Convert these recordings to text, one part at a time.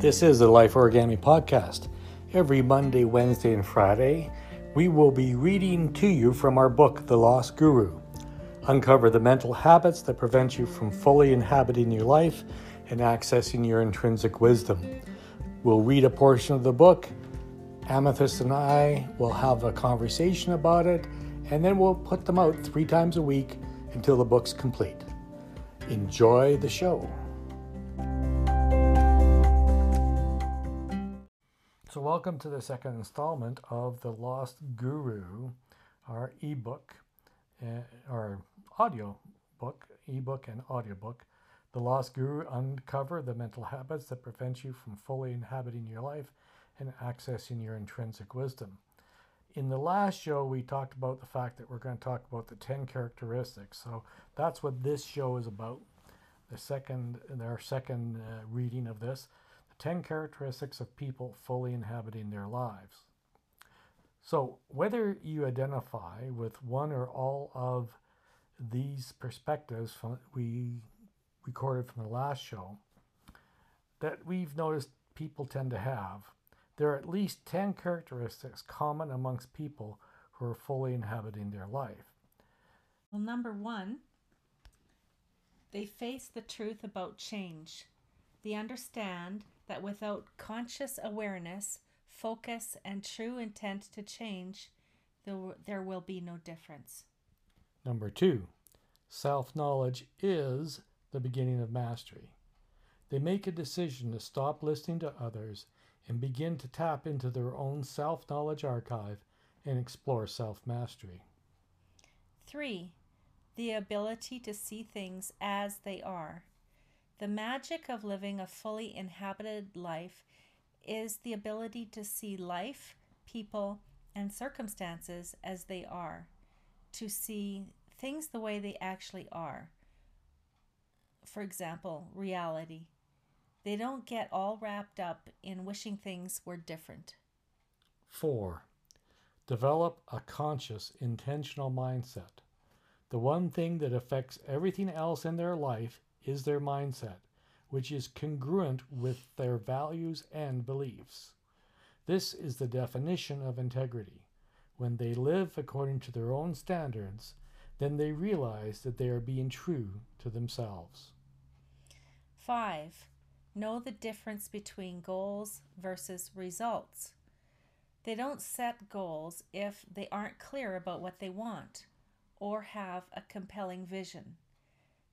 This is the Life Origami Podcast. Every Monday, Wednesday, and Friday, we will be reading to you from our book, The Lost Guru. Uncover the mental habits that prevent you from fully inhabiting your life and accessing your intrinsic wisdom. We'll read a portion of the book. Amethyst and I will have a conversation about it, and then we'll put them out three times a week until the book's complete. Enjoy the show. So, welcome to the second installment of The Lost Guru, our ebook, uh, our audio book, ebook and audiobook. The Lost Guru Uncover the Mental Habits That Prevent You from Fully Inhabiting Your Life and Accessing Your Intrinsic Wisdom. In the last show, we talked about the fact that we're going to talk about the 10 characteristics. So, that's what this show is about. The second, our second uh, reading of this 10 characteristics of people fully inhabiting their lives. So, whether you identify with one or all of these perspectives from, we recorded from the last show that we've noticed people tend to have, there are at least 10 characteristics common amongst people who are fully inhabiting their life. Well, number one, they face the truth about change. They understand that without conscious awareness, focus, and true intent to change, there will be no difference. Number two, self knowledge is the beginning of mastery. They make a decision to stop listening to others and begin to tap into their own self knowledge archive and explore self mastery. Three, the ability to see things as they are. The magic of living a fully inhabited life is the ability to see life, people, and circumstances as they are, to see things the way they actually are. For example, reality. They don't get all wrapped up in wishing things were different. 4. Develop a conscious, intentional mindset. The one thing that affects everything else in their life is their mindset, which is congruent with their values and beliefs. This is the definition of integrity. When they live according to their own standards, then they realize that they are being true to themselves. 5. Know the difference between goals versus results. They don't set goals if they aren't clear about what they want or have a compelling vision.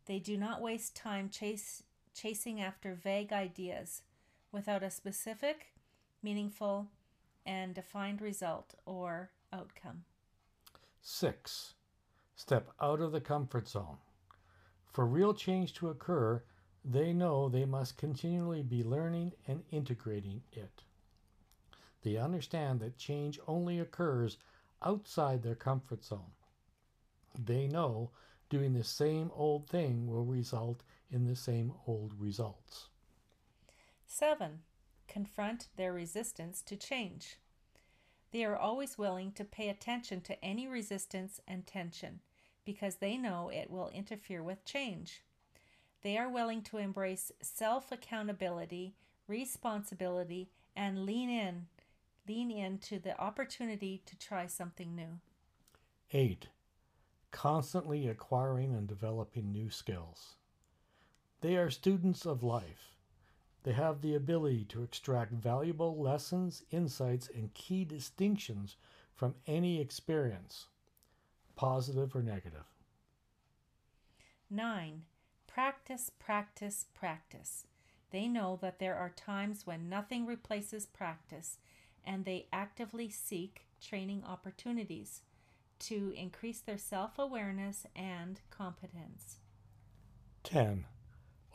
They do not waste time chase, chasing after vague ideas without a specific, meaningful, and defined result or outcome. 6. Step out of the comfort zone. For real change to occur, they know they must continually be learning and integrating it. They understand that change only occurs outside their comfort zone. They know doing the same old thing will result in the same old results. 7. Confront their resistance to change. They are always willing to pay attention to any resistance and tension because they know it will interfere with change. They are willing to embrace self accountability, responsibility, and lean in, lean into the opportunity to try something new. 8 constantly acquiring and developing new skills. They are students of life. They have the ability to extract valuable lessons, insights, and key distinctions from any experience, positive or negative. 9. Practice, practice, practice. They know that there are times when nothing replaces practice, and they actively seek training opportunities to increase their self awareness and competence. 10.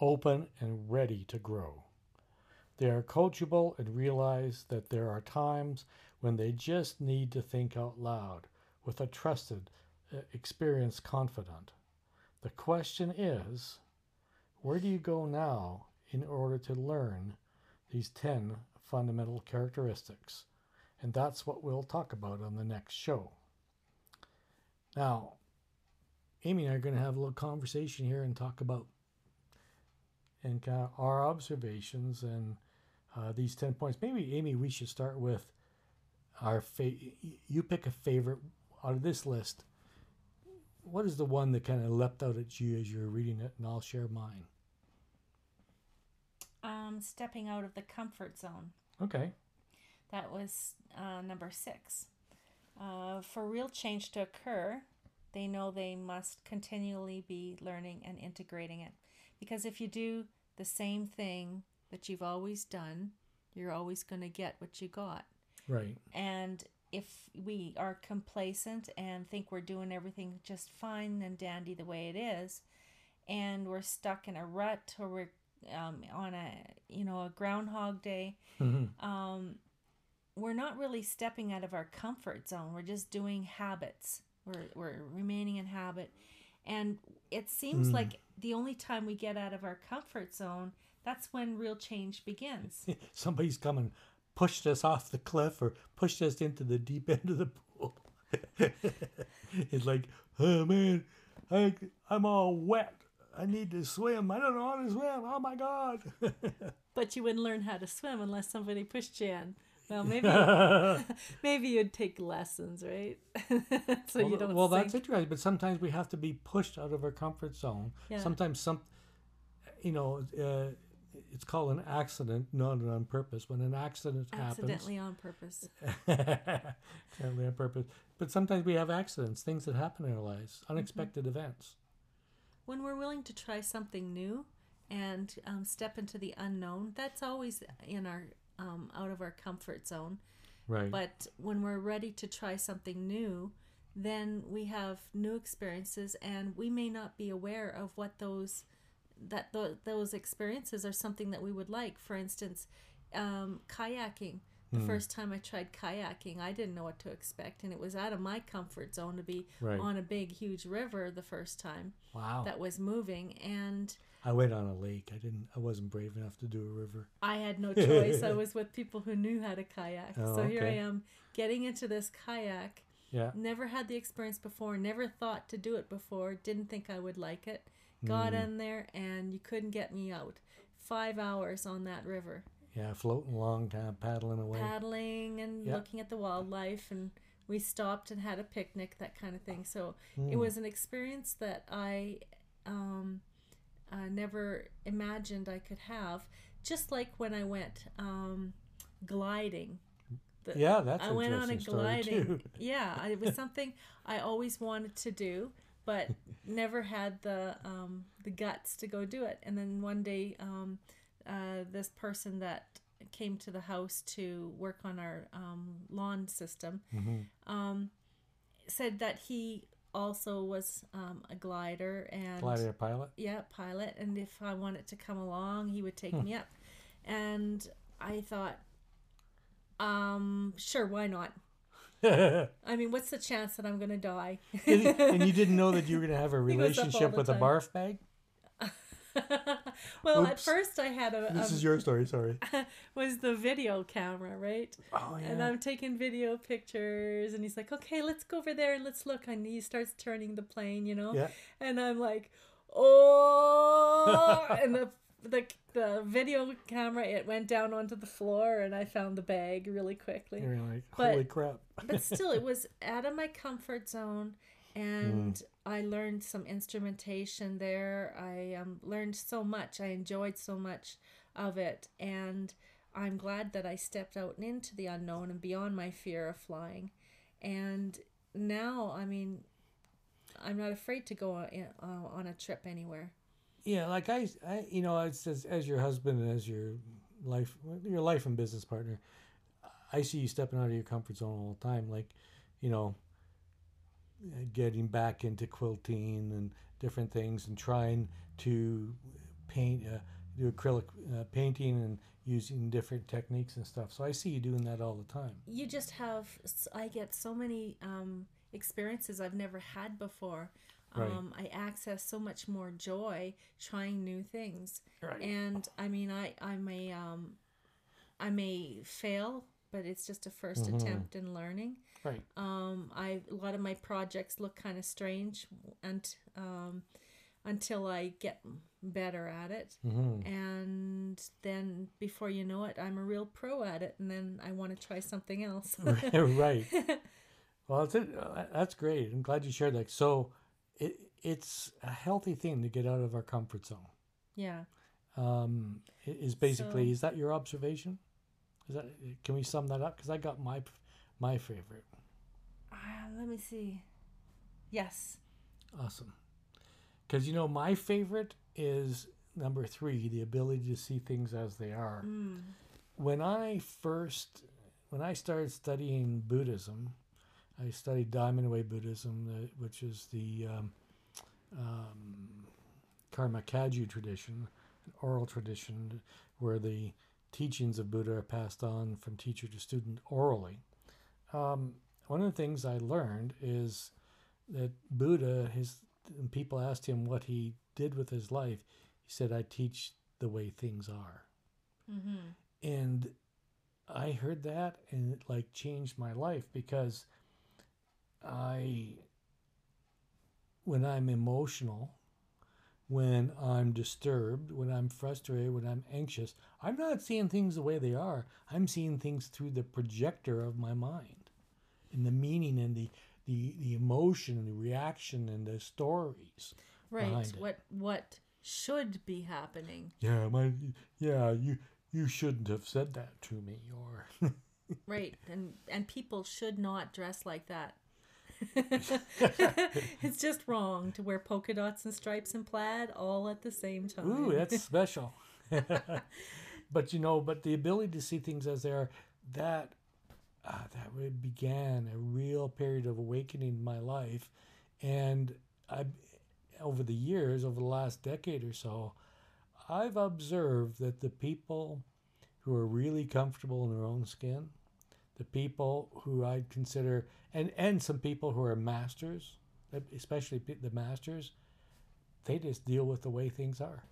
Open and ready to grow. They are coachable and realize that there are times when they just need to think out loud with a trusted, uh, experienced confidant. The question is where do you go now in order to learn these 10 fundamental characteristics? And that's what we'll talk about on the next show. Now, Amy and I are going to have a little conversation here and talk about and kind of our observations and uh, these 10 points. Maybe, Amy, we should start with our fa- You pick a favorite out of this list. What is the one that kind of leapt out at you as you were reading it? And I'll share mine. Um, stepping out of the comfort zone. Okay. That was uh, number six. Uh, for real change to occur, they know they must continually be learning and integrating it. Because if you do the same thing that you've always done, you're always going to get what you got. Right. And if we are complacent and think we're doing everything just fine and dandy the way it is, and we're stuck in a rut or we're um, on a you know a groundhog day, Mhm. um, we're not really stepping out of our comfort zone. We're just doing habits. We're we're remaining in habit, and it seems Mm. like the only time we get out of our comfort zone, that's when real change begins. Somebody's come and pushed us off the cliff or pushed us into the deep end of the pool. it's like, oh man, I, I'm all wet. I need to swim. I don't know how to swim. Oh my God. But you wouldn't learn how to swim unless somebody pushed you in. Well, maybe maybe you'd take lessons, right? so you well, don't. well that's interesting. But sometimes we have to be pushed out of our comfort zone. Yeah. Sometimes some, you know, uh, it's called an accident, not on purpose. When an accident happens. accidentally on purpose. accidentally on purpose. But sometimes we have accidents, things that happen in our lives, Mm-hmm. unexpected events. When we're willing to try something new and um, step into the unknown, that's always in our um, out of our comfort zone. Right. But when we're ready to try something new, then we have new experiences, and we may not be aware of what those that th- those experiences are something that we would like. For instance, um, kayaking. The Hmm. first time I tried kayaking, I didn't know what to expect, and it was out of my comfort zone to be Right. on a big, huge river the first time wow. that was moving, and I went on a lake. I didn't. I wasn't brave enough to do a river. I had no choice. I was with people who knew how to kayak. Oh, so here I am getting into this kayak. Yeah. Never had the experience before, never thought to do it before, didn't think I would like it. Got Mm. in there and you couldn't get me out. Five hours on that river, Yeah. Floating along, kind of paddling away. paddling and Yeah. looking at the wildlife. And we stopped and had a picnic, that kind of thing. So it Mm. was an experience that I um, uh, never imagined I could have. Just like when I went um, gliding. The- yeah, that's I went on a gliding. yeah, it was something I always wanted to do, but never had the um, the guts to go do it. And then one day, um, uh, this person that came to the house to work on our um, lawn system Mhm. um, said that he also was um, a glider and Glider pilot. yeah, pilot. And if I wanted to come along, he would Hmm. take me up. And I thought, um, sure, why not? I mean, what's the chance that I'm going to die? And you didn't know that you were going to have a He goes up all relationship with a barf bag. well, at first I had a, This um, is your story. Sorry. was the video camera, right? Oh yeah. And I'm taking video pictures, and he's like, "Okay, let's go over there and let's look." And he starts turning the plane, you know. yeah. and I'm like, oh, and the the the video camera it went down onto the floor, and I found the bag really quickly. You're like, But- holy crap. But still, it was out of my comfort zone, and I learned some instrumentation there. I um, learned so much. I enjoyed so much of it, and I'm glad that I stepped out and into the unknown and beyond my fear of flying. And now, I mean, I'm not afraid to go on, uh, on a trip anywhere. Yeah, like I, I you know, as, as as your husband and as your life, your life and business partner, I see you stepping out of your comfort zone all the time. Like, you know, getting back into quilting and different things, and trying to paint, uh, do acrylic uh, painting, and using different techniques and stuff. So I see you doing that all the time. You just have, I get so many um, experiences I've never had before. Right. Um, I access so much more joy trying new things. Right. And I mean, I, I may, um, I may fail, but it's just a 1st Mhm. attempt in learning. Right. Um, I a lot of my projects look kind of strange, and um, until I get better at it. hmm And then before you know it, I'm a real pro at it. And then I want to try something else. right. Well, that's it. Uh, That's great. I'm glad you shared that. So, it it's a healthy thing to get out of our comfort zone. yeah. Um, is basically So- is that your observation? Is that can we sum that up? Because I got my my favorite. Uh, let me see. Yes. Awesome. Because you know my favorite is number three, the ability to see things as they are. Mm. when I first, when I started studying Buddhism, I studied Diamond Way Buddhism, uh, which is the um, um, Karma Kagyu tradition, an oral tradition where the teachings of Buddha are passed on from teacher to student orally. Um, one of the things I learned is that Buddha, his people asked him what he did with his life. He said, "I teach the way things are." Mm-hmm. and I heard that and it like changed my life because I when I'm emotional, when I'm disturbed, when I'm frustrated, when I'm anxious, I'm not seeing things the way they are. I'm seeing things through the projector of my mind and the meaning and the the, the emotion and the reaction and the stories. Right. What what should be happening. Yeah, my yeah, you you shouldn't have said that to me or Right. And and people should not dress like that. it's just wrong to wear polka dots and stripes and plaid all at the same time. Ooh, that's special. but you know, but the ability to see things as they are, that uh, that really began a real period of awakening in my life, and I, over the years, over the last decade or so, I've observed that the people who are really comfortable in their own skin, the people who I'd consider, and and some people who are masters, especially the masters, they just deal with the way things are.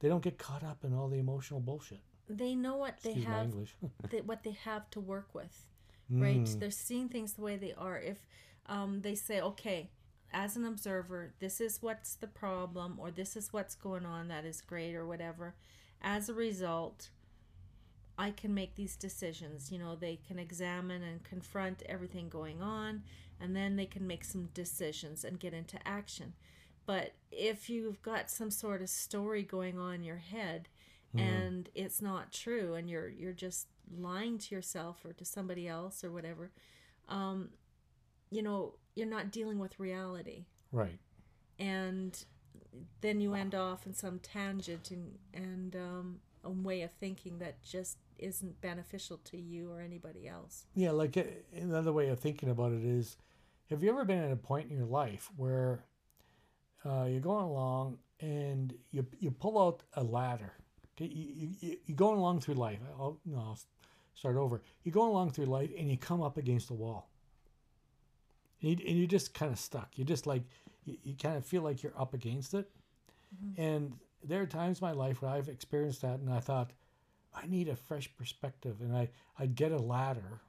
They don't get caught up in all the emotional bullshit. they know what they Excuse my have they, what they have to work with. Right? Mm, They're seeing things the way they are. If um, they say, okay, as an observer, this is what's the problem, or this is what's going on that is great, or whatever. As a result, I can make these decisions. You know, they can examine and confront everything going on, and then they can make some decisions and get into action. But if you've got some sort of story going on in your head mm, and it's not true and you're you're just lying to yourself or to somebody else or whatever, um, you know, you're not dealing with reality. right. And then you end off in some tangent and, and um, a way of thinking that just isn't beneficial to you or anybody else. Yeah, like uh, another way of thinking about it is, have you ever been at a point in your life where uh, you're going along and you you pull out a ladder? Okay, you, you, you're going along through life. I'll, no, I'll start over. You're going along through life and you come up against a wall. And, you, and you're just kind of stuck. You're just like, you, you kind of feel like you're up against it. And there are times in my life where I've experienced that and I thought, I need a fresh perspective. And I, I'd get a ladder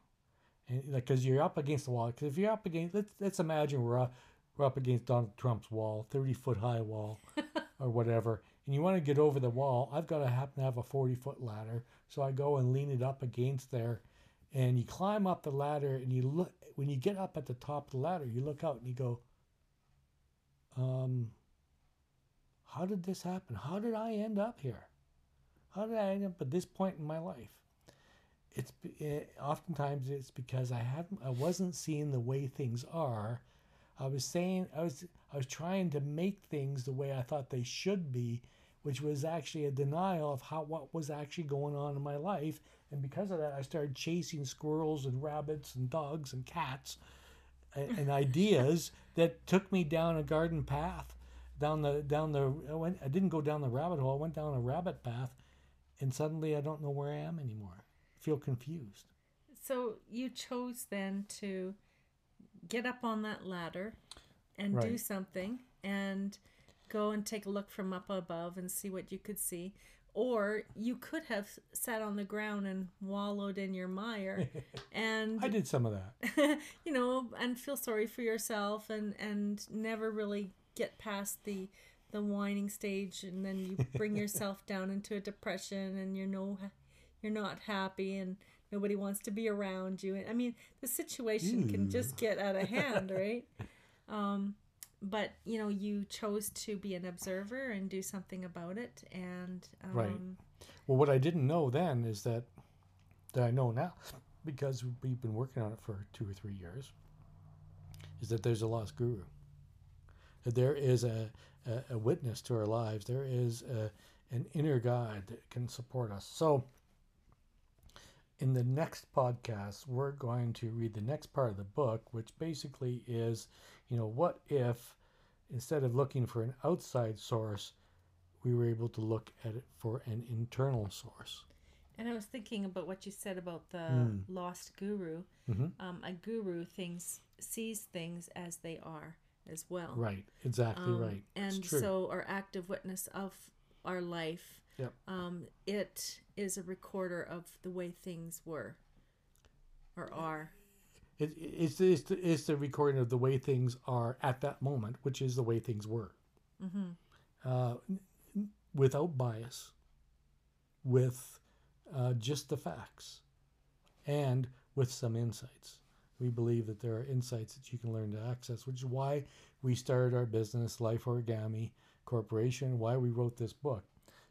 and like because you're up against the wall. Because if you're up against, let's let's imagine we're up, we're up against Donald Trump's wall, thirty foot high wall, or whatever, and you want to get over the wall. I've got to happen to have a forty foot ladder, so I go and lean it up against there, and you climb up the ladder, and you look. When you get up at the top of the ladder, you look out and you go, um, how did this happen? How did I end up here? How did I end up at this point in my life? it's uh, oftentimes it's because I hadn't I wasn't seeing the way things are. I was saying I was I was trying to make things the way I thought they should be, which was actually a denial of how what was actually going on in my life. And because of that, I started chasing squirrels and rabbits and dogs and cats and, and ideas that took me down a garden path, down the down the I went I didn't go down the rabbit hole. I went down a rabbit path, and suddenly I don't know where I am anymore feel confused. So you chose then to get up on that ladder and do something and go and take a look from up above and see what you could see. Or you could have sat on the ground and wallowed in your mire and I did some of that. you know, and feel sorry for yourself and and never really get past the the whining stage and then you bring yourself down into a depression and you're no you're not happy and nobody wants to be around you i mean the situation can just get out of hand right um but you know you chose to be an observer and do something about it and um, Right. Well, what I didn't know then is that that I know now, because we've been working on it for two or three years, is that there's a lost guru. There is a, a, a witness to our lives. There is a, an inner guide that can support us. So, in the next podcast, we're going to read the next part of the book, which basically is, you know, what if instead of looking for an outside source, we were able to look at it for an internal source. and i was thinking about what you said about the Mm. lost guru hmm um, a guru things sees things as they are as well Right, exactly Um, right. And so, our active witness of our life, Yep. um, it is a recorder of the way things were or are. it, it's, it's, the, it's the recording of the way things are at that moment, which is the way things were, hmm uh, without bias, with uh, just the facts, and with some insights. We believe that there are insights that you can learn to access, which is why we started our business, Life Origami Corporation, why we wrote this book.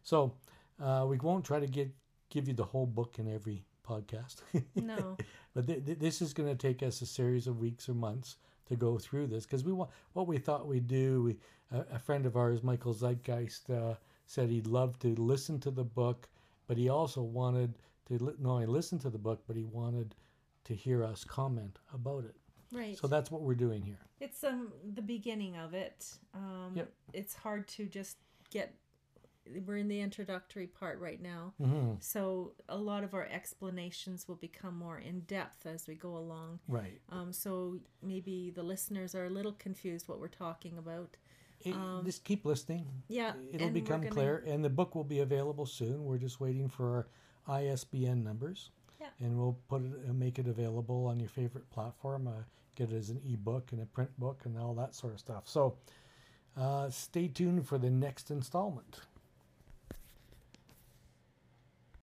So uh, we won't try to get give you the whole book in every podcast. No. But th- th- this is going to take us a series of weeks or months to go through this because we want what we thought we'd do. We, a, a friend of ours, Michael Zeitgeist, uh, said he'd love to listen to the book, but he also wanted to li- not only listen to the book, but he wanted to hear us comment about it. Right. So that's what we're doing here. it's um the beginning of it. Um, Yep. It's hard to just get. We're in the introductory part right now, hmm so a lot of our explanations will become more in depth as we go along. Right. Um, so maybe the listeners are a little confused what we're talking about. It- just keep listening. Yeah, It'll become gonna- clear, and the book will be available soon. We're just waiting for our ISBN numbers. And we'll put it, uh, make it available on your favorite platform. Uh, get it as an ebook and a print book and all that sort of stuff. So, uh, stay tuned for the next installment.